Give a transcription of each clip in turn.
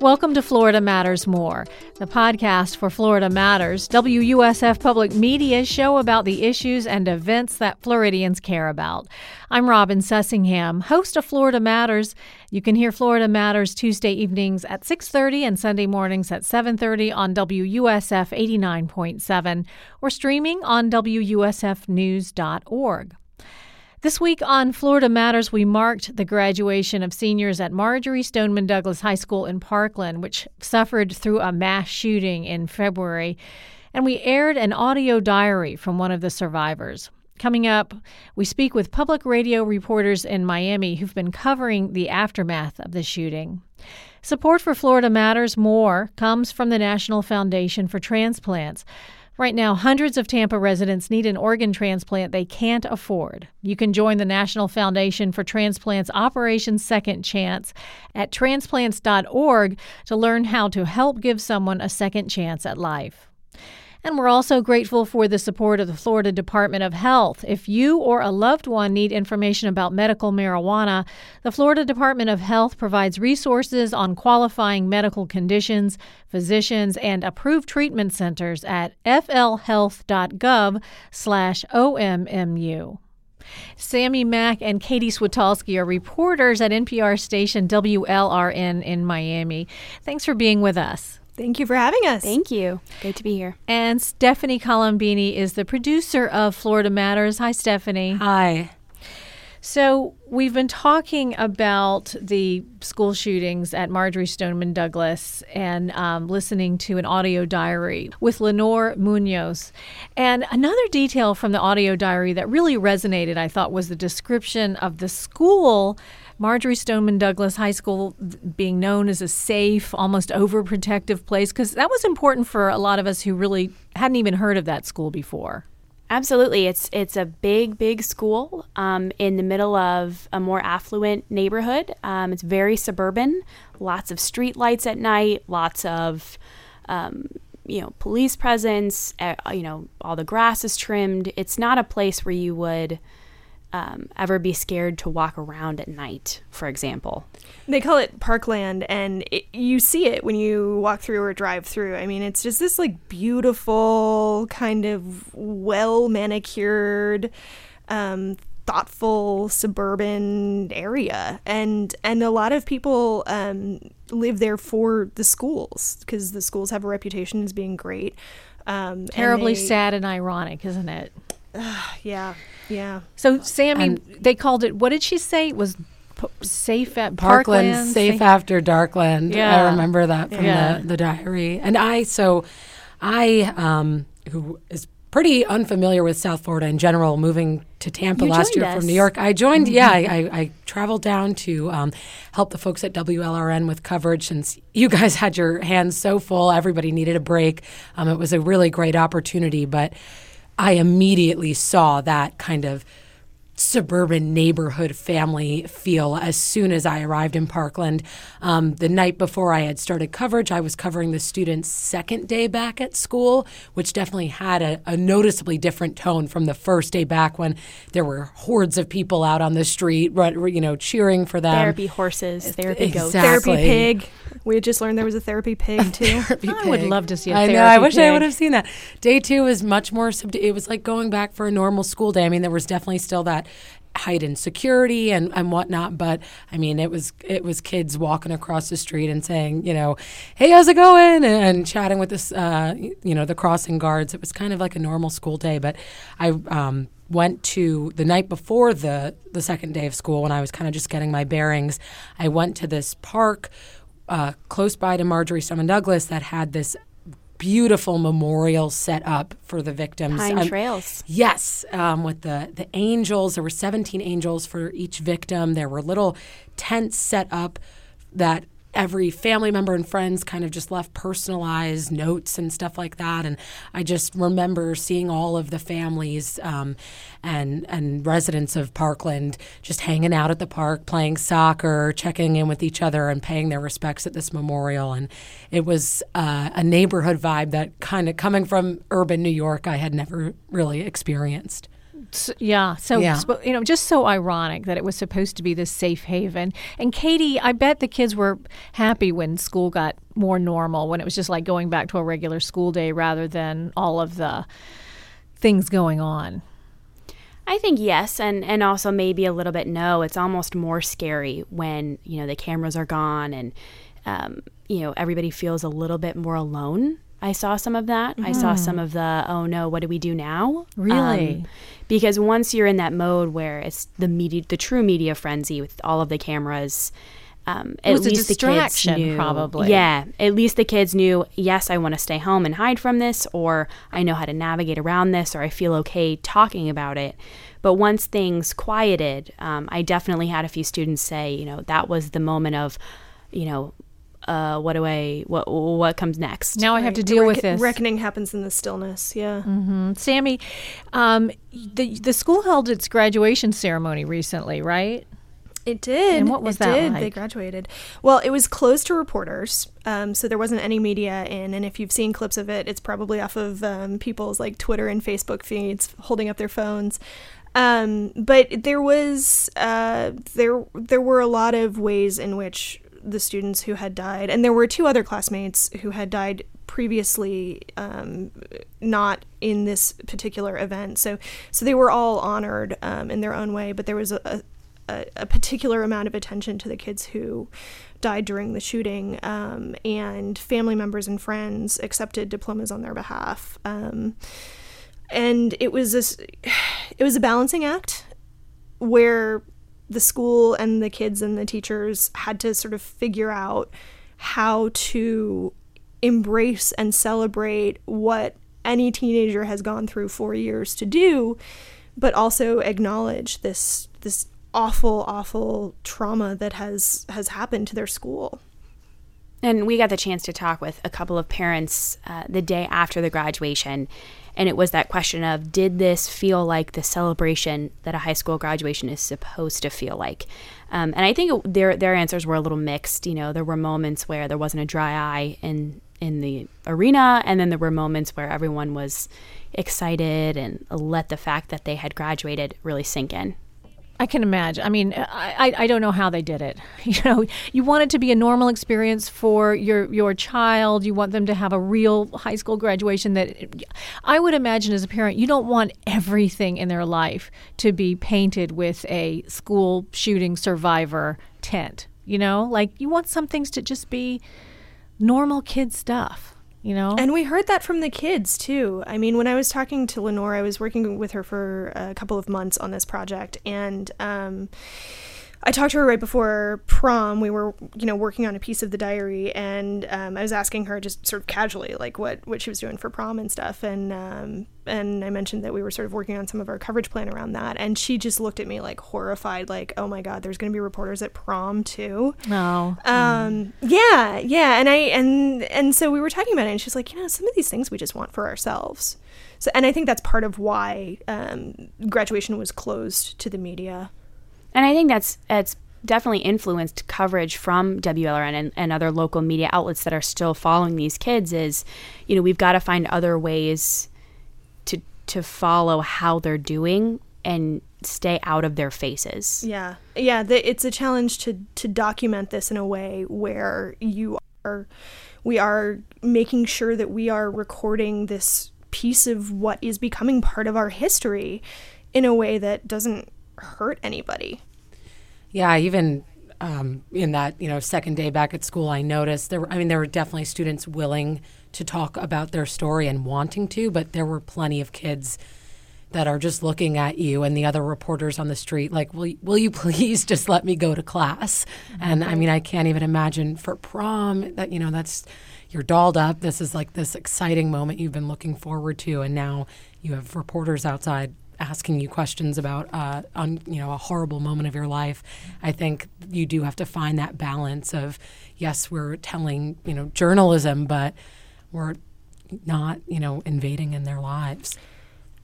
Welcome to Florida Matters More, the podcast for Florida Matters, WUSF Public Media's show about the issues and events that Floridians care about. I'm Robin Sussingham, host of Florida Matters. You can hear Florida Matters Tuesday evenings at 6:30 and Sunday mornings at 7:30 on WUSF 89.7 or streaming on wusfnews.org. This week on Florida Matters, we marked the graduation of seniors at Marjory Stoneman Douglas High School in Parkland, which suffered through a mass shooting in February. And we aired an audio diary from one of the survivors. Coming up, we speak with public radio reporters in Miami who've been covering the aftermath of the shooting. Support for Florida Matters More comes from the National Foundation for Transplants. Right now, hundreds of Tampa residents need an organ transplant they can't afford. You can join the National Foundation for Transplants Operation Second Chance at transplants.org to learn how to help give someone a second chance at life. And we're also grateful for the support of the Florida Department of Health. If you or a loved one need information about medical marijuana, the Florida Department of Health provides resources on qualifying medical conditions, physicians, and approved treatment centers at flhealth.gov/ommu. Sammy Mack and Katie Switolski are reporters at NPR station WLRN in Miami. Thanks for being with us. Thank you for having us. Thank you. Great to be here. And Stephanie Colombini is the producer of Florida Matters. Hi, Stephanie. Hi. So, we've been talking about the school shootings at Marjory Stoneman Douglas and um, listening to an audio diary with Lenore Munoz. And another detail from the audio diary that really resonated, I thought, was the description of the school Marjory Stoneman Douglas High School being known as a safe, almost overprotective place, because that was important for a lot of us who really hadn't even heard of that school before. Absolutely, it's it's a big, big school um, in the middle of a more affluent neighborhood. Um, it's very suburban, lots of street lights at night, lots of um, you know police presence. Uh, you know, all the grass is trimmed. It's not a place where you would um, ever be scared to walk around at night, for example. They call it Parkland, and it, you see it when you walk through or drive through. I mean, it's just this like beautiful, kind of well manicured, um, thoughtful suburban area, and and a lot of people um, live there for the schools because the schools have a reputation as being great. Um, Terribly they, sad and ironic, isn't it? Uh, yeah. Yeah. So Sammy, and they called it. What did she say? It was p- safe at Parkland, Parkland safe, safe, after Darkland. Yeah. I remember that from yeah. the, the diary. And I so I um who is pretty unfamiliar with South Florida in general, moving to Tampa you last year us. from New York. I joined, mm-hmm. yeah, I, I, I, traveled down to um, help the folks at WLRN with coverage since you guys had your hands so full. Everybody needed a break. Um, it was a really great opportunity, but I immediately saw that kind of suburban neighborhood family feel as soon as I arrived in Parkland. Um, the night before I had started coverage, I was covering the students' second day back at school, which definitely had a, a noticeably different tone from the first day back when there were hordes of people out on the street, you know, cheering for them. Therapy horses, therapy exactly. goats, therapy pig. We had just learned there was a therapy pig too. therapy I would love to see a I know. I wish pig. I would have seen that. Day two was much more. Subdu- it was like going back for a normal school day. I mean, there was definitely still that heightened security and, and whatnot. But I mean, it was it was kids walking across the street and saying, you know, hey, how's it going? And, and chatting with this, uh, you know, the crossing guards. It was kind of like a normal school day. But I um, went to the night before the the second day of school when I was kind of just getting my bearings. I went to this park. Uh, close by to Marjory Stoneman Douglas, that had this beautiful memorial set up for the victims. Pine um, trails. Yes, um, with the the angels. There were 17 angels for each victim. There were little tents set up that every family member and friends kind of just left personalized notes and stuff like that. And I just remember seeing all of the families um, and and residents of Parkland just hanging out at the park, playing soccer, checking in with each other, and paying their respects at this memorial. And it was uh, a neighborhood vibe that kind of coming from urban New York, I had never really experienced. So, yeah. So, Yeah. you know, just so ironic that it was supposed to be this safe haven. And Katie, I bet the kids were happy when school got more normal, when it was just like going back to a regular school day rather than all of the things going on. I think yes, and and also maybe a little bit no. It's almost more scary when you know the cameras are gone and um, you know everybody feels a little bit more alone. I saw some of that. I saw some of the oh no, what do we do now? Really? Um, because once you're in that mode where it's the media, the true media frenzy with all of the cameras. Um, It at least the distraction, kids knew, probably. Yeah, at least the kids knew. Yes, I want to stay home and hide from this, or I know how to navigate around this, or I feel okay talking about it. But once things quieted, um, I definitely had a few students say, you know, that was the moment of, you know, uh, what do I, what, what comes next? Now I have to The deal with reckon- this. Reckoning happens in the stillness. Yeah. Sammy, um, the the school held its graduation ceremony recently, right? It did. And what was it that did. They graduated. Well, it was closed to reporters, um, so there wasn't any media in. And if you've seen clips of it, it's probably off of um, people's like Twitter and Facebook feeds, holding up their phones. Um, but there was uh, there there were a lot of ways in which the students who had died, and there were two other classmates who had died previously, um, not in this particular event. So so they were all honored um, in their own way, but there was a, a a, particular amount of attention to the kids who died during the shooting, um, and family members and friends accepted diplomas on their behalf. Um, and it was this, it was a balancing act where the school and the kids and the teachers had to sort of figure out how to embrace and celebrate what any teenager has gone through four years to do, but also acknowledge this this awful, awful trauma that has has happened to their school. And we got the chance to talk with a couple of parents uh, the day after the graduation. And it was that question of did this feel like the celebration that a high school graduation is supposed to feel like? Um, and I think it, their, their answers were a little mixed. You know, there were moments where there wasn't a dry eye in, in the arena, and then there were moments where everyone was excited and let the fact that they had graduated really sink in. I can imagine. I mean, I, I, don't know how they did it. You know, you want it to be a normal experience for your your child. You want them to have a real high school graduation. That I would imagine as a parent, you don't want everything in their life to be painted with a school shooting survivor tent. You know, like you want some things to just be normal kid stuff. You know, And we heard that from the kids too. I mean, when I was talking to Lenore, I was working with her for a couple of months on this project, and um, I talked to her right before prom. We were, you know, working on a piece of the diary, and um, I was asking her just sort of casually, like what what she was doing for prom and stuff, and um, and I mentioned that we were sort of working on some of our coverage plan around that, and she just looked at me like horrified, like, oh my god, there's going to be reporters at prom too. no. Um, yeah, yeah, and I and and so we were talking about it, and she's like, you know, some of these things we just want for ourselves. So, and I think that's part of why um, graduation was closed to the media. And I think that's that's definitely influenced coverage from WLRN and, and other local media outlets that are still following these kids is, you know, we've got to find other ways to to follow how they're doing and stay out of their faces. Yeah, yeah, the, it's a challenge to to document this in a way where you are, we are making sure that we are recording this piece of what is becoming part of our history in a way that doesn't hurt anybody. Yeah, even um, in that you know second day back at school, I noticed there. Were, I mean, there were definitely students willing to talk about their story and wanting to, but there were plenty of kids that are just looking at you and the other reporters on the street like, "Will will you please just let me go to class?" And I mean, I can't even imagine for prom that you know that's you're dolled up. This is like this exciting moment you've been looking forward to, and now you have reporters outside asking you questions about uh, on you know a horrible moment of your life. I think you do have to find that balance of yes, we're telling you know journalism, but we're not you know invading in their lives.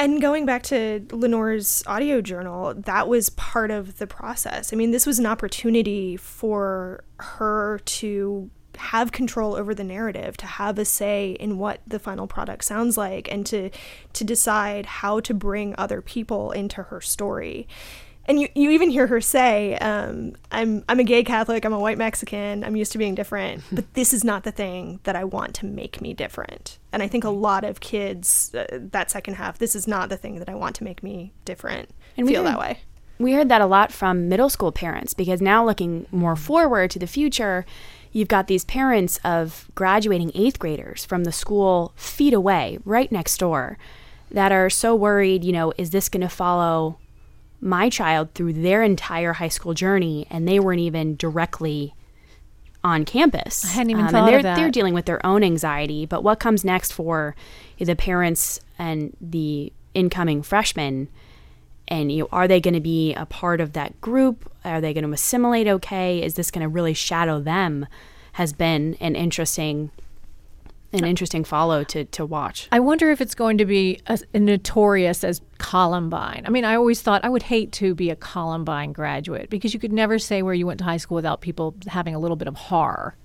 And going back to Lenore's audio journal, that was part of the process. I mean, this was an opportunity for her to have control over the narrative, to have a say in what the final product sounds like, and to to decide how to bring other people into her story and you, you even hear her say, um, I'm, I'm a gay Catholic, I'm a white Mexican, I'm used to being different, but this is not the thing that I want to make me different. And I think a lot of kids, uh, that second half, this is not the thing that I want to make me different, and feel that way. We heard that a lot from middle school parents because now looking more forward to the future, you've got these parents of graduating eighth graders from the school feet away, right next door, that are so worried, you know, is this going to follow my child through their entire high school journey, and they weren't even directly on campus. I hadn't even um, thought and they're, of that. They're dealing with their own anxiety, but what comes next for the parents and the incoming freshmen? And you know, are they going to be a part of that group? Are they going to assimilate okay? Is this going to really shadow them? Has been an interesting an interesting follow to, to watch. I wonder if it's going to be as notorious as Columbine. I mean, I always thought I would hate to be a Columbine graduate because you could never say where you went to high school without people having a little bit of horror.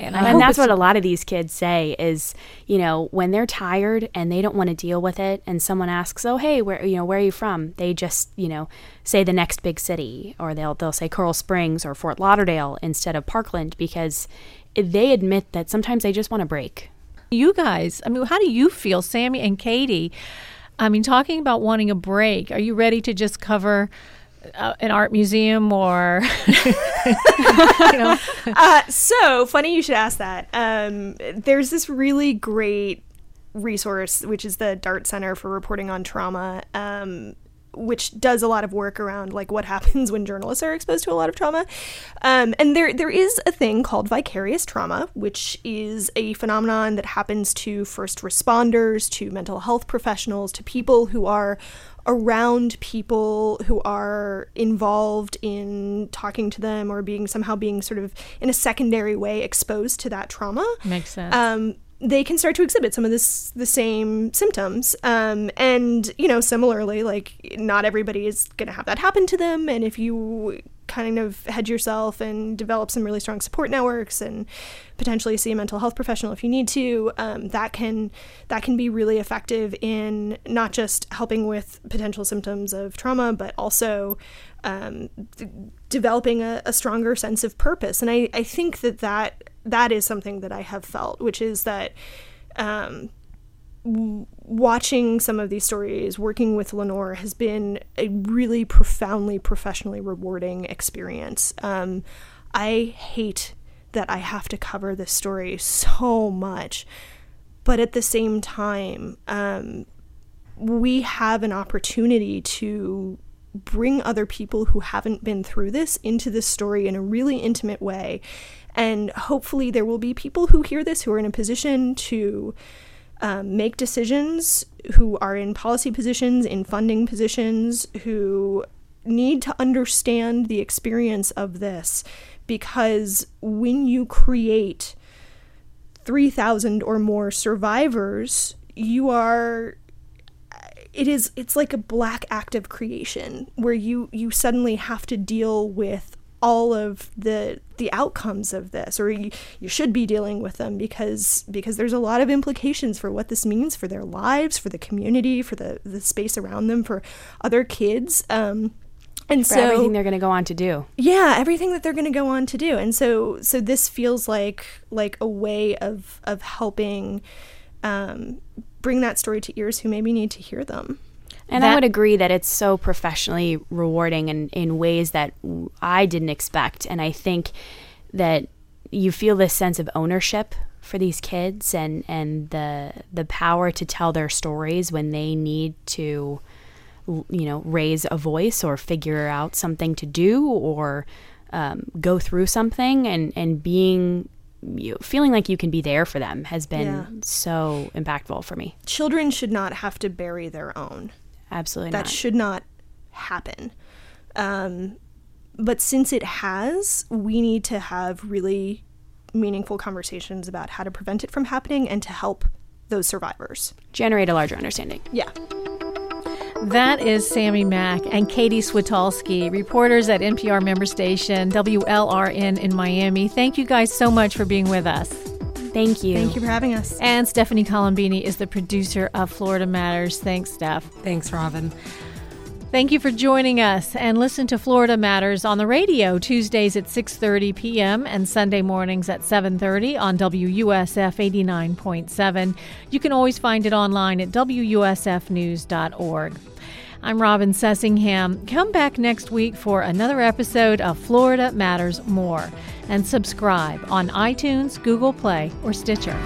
And, and that's what a lot of these kids say is, you know, when they're tired and they don't want to deal with it, and someone asks, "Oh, hey, where you know where are you from?" They just, you know, say the next big city, or they'll they'll say Coral Springs or Fort Lauderdale instead of Parkland because they admit that sometimes they just want to break. You guys, I mean, how do you feel, Sammy and Katie? I mean, talking about wanting a break, are you ready to just cover uh, an art museum or you know? uh, so funny you should ask that um, there's this really great resource which is the dart center for reporting on trauma um, which does a lot of work around like what happens when journalists are exposed to a lot of trauma. Um, and there there is a thing called vicarious trauma, which is a phenomenon that happens to first responders, to mental health professionals, to people who are around people who are involved in talking to them or being somehow being sort of in a secondary way exposed to that trauma. Makes sense. Um, they can start to exhibit some of this the same symptoms. Um, and you know similarly like not everybody is going to have that happen to them. And if you kind of hedge yourself and develop some really strong support networks and potentially see a mental health professional if you need to um, that can that can be really effective in not just helping with potential symptoms of trauma but also um, d- developing a, a stronger sense of purpose. And I, I think that that that is something that I have felt, which is that um, w- watching some of these stories, working with Lenore, has been a really profoundly professionally rewarding experience. Um, I hate that I have to cover this story so much, but at the same time, um, we have an opportunity to bring other people who haven't been through this into this story in a really intimate way and hopefully, there will be people who hear this who are in a position to um, make decisions, who are in policy positions, in funding positions, who need to understand the experience of this. Because when you create 3,000 or more survivors, you are it is it's like a black act of creation where you you suddenly have to deal with all of the the outcomes of this or you, you should be dealing with them because because there's a lot of implications for what this means for their lives for the community for the the space around them for other kids. Um and for so everything they're going to go on to do. Yeah everything that they're going to go on to do. And so so this feels like like a way of of helping um bring that story to ears who maybe need to hear them and that, I would agree that it's so professionally rewarding and in ways that I didn't expect. And I think that you feel this sense of ownership for these kids and, and the the power to tell their stories when they need to you know raise a voice or figure out something to do or um, go through something and and being you feeling like you can be there for them has been yeah. so impactful for me. Children should not have to bury their own. Absolutely that not. should not happen. Um, but since it has, we need to have really meaningful conversations about how to prevent it from happening and to help those survivors. Generate a larger understanding. Yeah. That is Sammy Mack and Katie Switolski, reporters at NPR member station WLRN in Miami. Thank you guys so much for being with us. Thank you. Thank you for having us. And Stephanie Colombini is the producer of Florida Matters. Thanks, Steph. Thanks, Robin. Thank you for joining us and listen to Florida Matters on the radio Tuesdays at 6:30 p.m. and Sunday mornings at 7:30 on WUSF 89.7. You can always find it online at wusfnews.org. I'm Robin Sussingham. Come back next week for another episode of Florida Matters More and subscribe on iTunes, Google Play, or Stitcher.